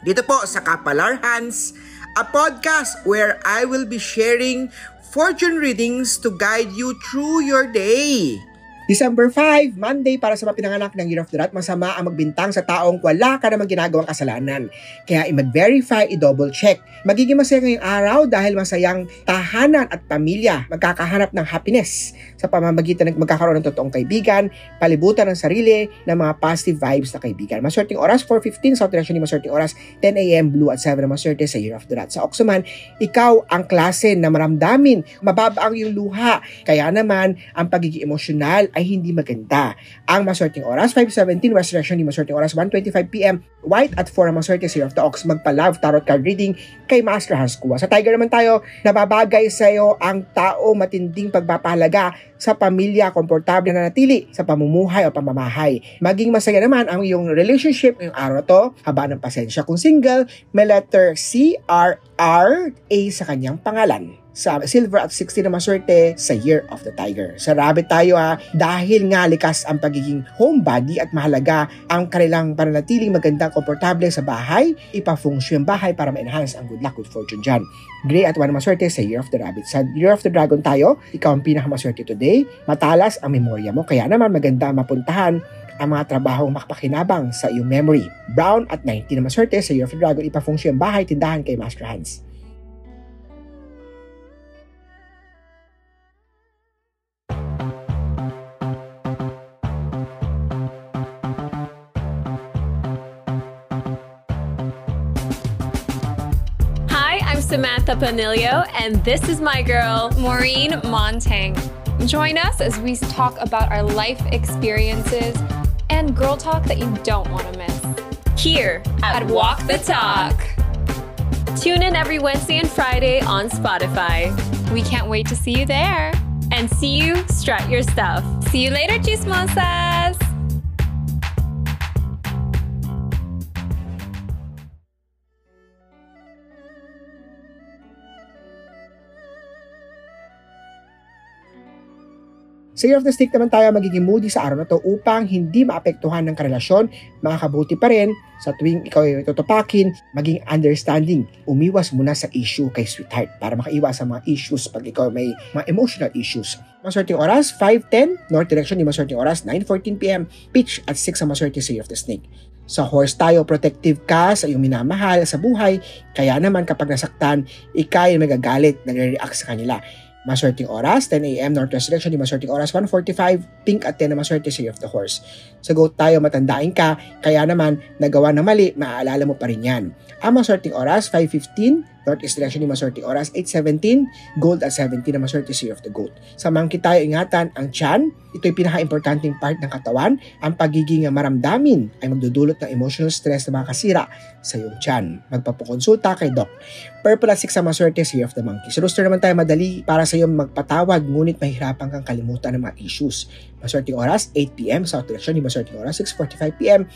dito po sa Kapalar Hans, a podcast where I will be sharing fortune readings to guide you through your day. December 5, Monday para sa mga pinanganak ng Year of the Rat, masama ang magbintang sa taong wala ka namang ginagawang kasalanan. Kaya i-mag-verify, i-double check. Magiging masaya ngayong araw dahil masayang tahanan at pamilya magkakahanap ng happiness sa pamamagitan ng magkakaroon ng totoong kaibigan, palibutan ng sarili ng mga positive vibes na kaibigan. Maswerteng oras 4.15 sa Direction ni Maswerteng oras 10 a.m. Blue at 7 na maswerte sa Year of the Rat. Sa Oxuman, ikaw ang klase na maramdamin, mababa ang iyong luha. Kaya naman, ang pagiging emosyonal ay hindi maganda. Ang maswerteng oras, 5.17, West Direction ni maswerteng oras, 1.25pm, White at 4 ang maswerte sa Year of the Ox, magpa-love tarot card reading kay Master Hans Kua. Sa Tiger naman tayo, nababagay sa iyo ang tao matinding pagpapahalaga sa pamilya, komportable na natili sa pamumuhay o pamamahay. Maging masaya naman ang iyong relationship ngayong araw to, haba ng pasensya. Kung single, may letter C, R, R, A sa kanyang pangalan sa silver at 60 na maswerte sa Year of the Tiger. Sa tayo ha, dahil nga likas ang pagiging homebody at mahalaga ang kanilang pananatiling magandang komportable sa bahay, ipa-function yung bahay para ma-enhance ang good luck, good fortune dyan. Gray at 1 na maswerte sa Year of the Rabbit. Sa Year of the Dragon tayo, ikaw ang pinakamaswerte today, matalas ang memorya mo, kaya naman maganda mapuntahan ang mga trabahong makapakinabang sa iyong memory. Brown at 90 na maswerte sa Year of the Dragon, ipa-function yung bahay, tindahan kay Master Hans. Samantha Panilio, and this is my girl, Maureen Montang. Join us as we talk about our life experiences and girl talk that you don't want to miss. Here at, Walk the Talk. Tune in every Wednesday and Friday on Spotify. We can't wait to see you there. And see you strut your stuff. See you later, chismosas! Sa Year of the Snake naman tayo magiging moody sa araw na to upang hindi maapektuhan ng karelasyon, makakabuti pa rin sa tuwing ikaw ay tutupakin, maging understanding. Umiwas muna sa issue kay sweetheart para makaiwas sa mga issues pag ikaw may mga emotional issues. Maswerteng oras, 5.10, north direction, di maswerteng oras, 9.14pm, pitch at 6 ang maswerte sa Year of the Snake. Sa horse tayo, protective ka sa iyong minamahal sa buhay, kaya naman kapag nasaktan, ikay magagalit, nagre-react sa kanila. Maswerteng oras, 10 a.m. Northwest Direction, di maswerteng oras, 1.45, pink at 10 na maswerte Year of the Horse. Sa goat tayo, matandain ka, kaya naman, nagawa na mali, maaalala mo pa rin yan. Ang maswerteng oras, 5.15, Northeast Direction, di maswerteng oras, 8.17, gold at 17 na maswerte sa Year of the Goat. Sa monkey tayo, ingatan ang tiyan, ito'y pinaka-importanting part ng katawan, ang pagiging maramdamin ay magdudulot ng emotional stress na makakasira sa iyong tiyan. Magpapakonsulta kay Doc. Purple at 6 ang maswerte sa Year of the Monkey. Sa rooster naman tayo madali para sa iyo magpatawad ngunit mahirapan kang kalimutan ng mga issues. Maswerteng oras, 8pm. South Direction, di maswerteng oras, 6.45pm.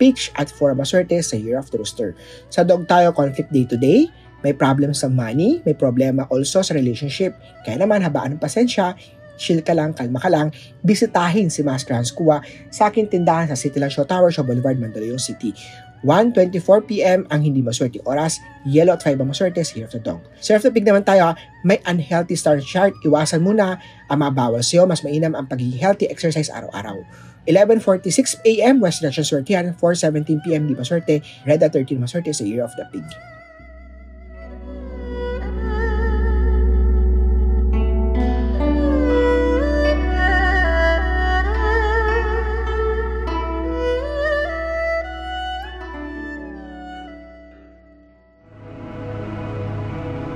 Peach at 4 ang maswerte sa Year of the Rooster. Sa dog tayo, conflict day to day. May problem sa money, may problema also sa relationship. Kaya naman, habaan ng pasensya, chill ka lang, kalma ka lang, bisitahin si Master Hans Kua sa aking tindahan sa City Land Show Tower, Shaw Boulevard, Mandaluyong City. 1.24pm ang hindi maswerte oras, yellow at 5 ang maswerte sa Year of the Dog. Sa Year of the Pig naman tayo, may unhealthy star chart, iwasan muna ang mga bawal sa'yo, mas mainam ang pagiging healthy exercise araw-araw. 11.46am, West Direction Swertihan, 4.17pm di maswerte, red at 13 maswerte sa Year of the Pig.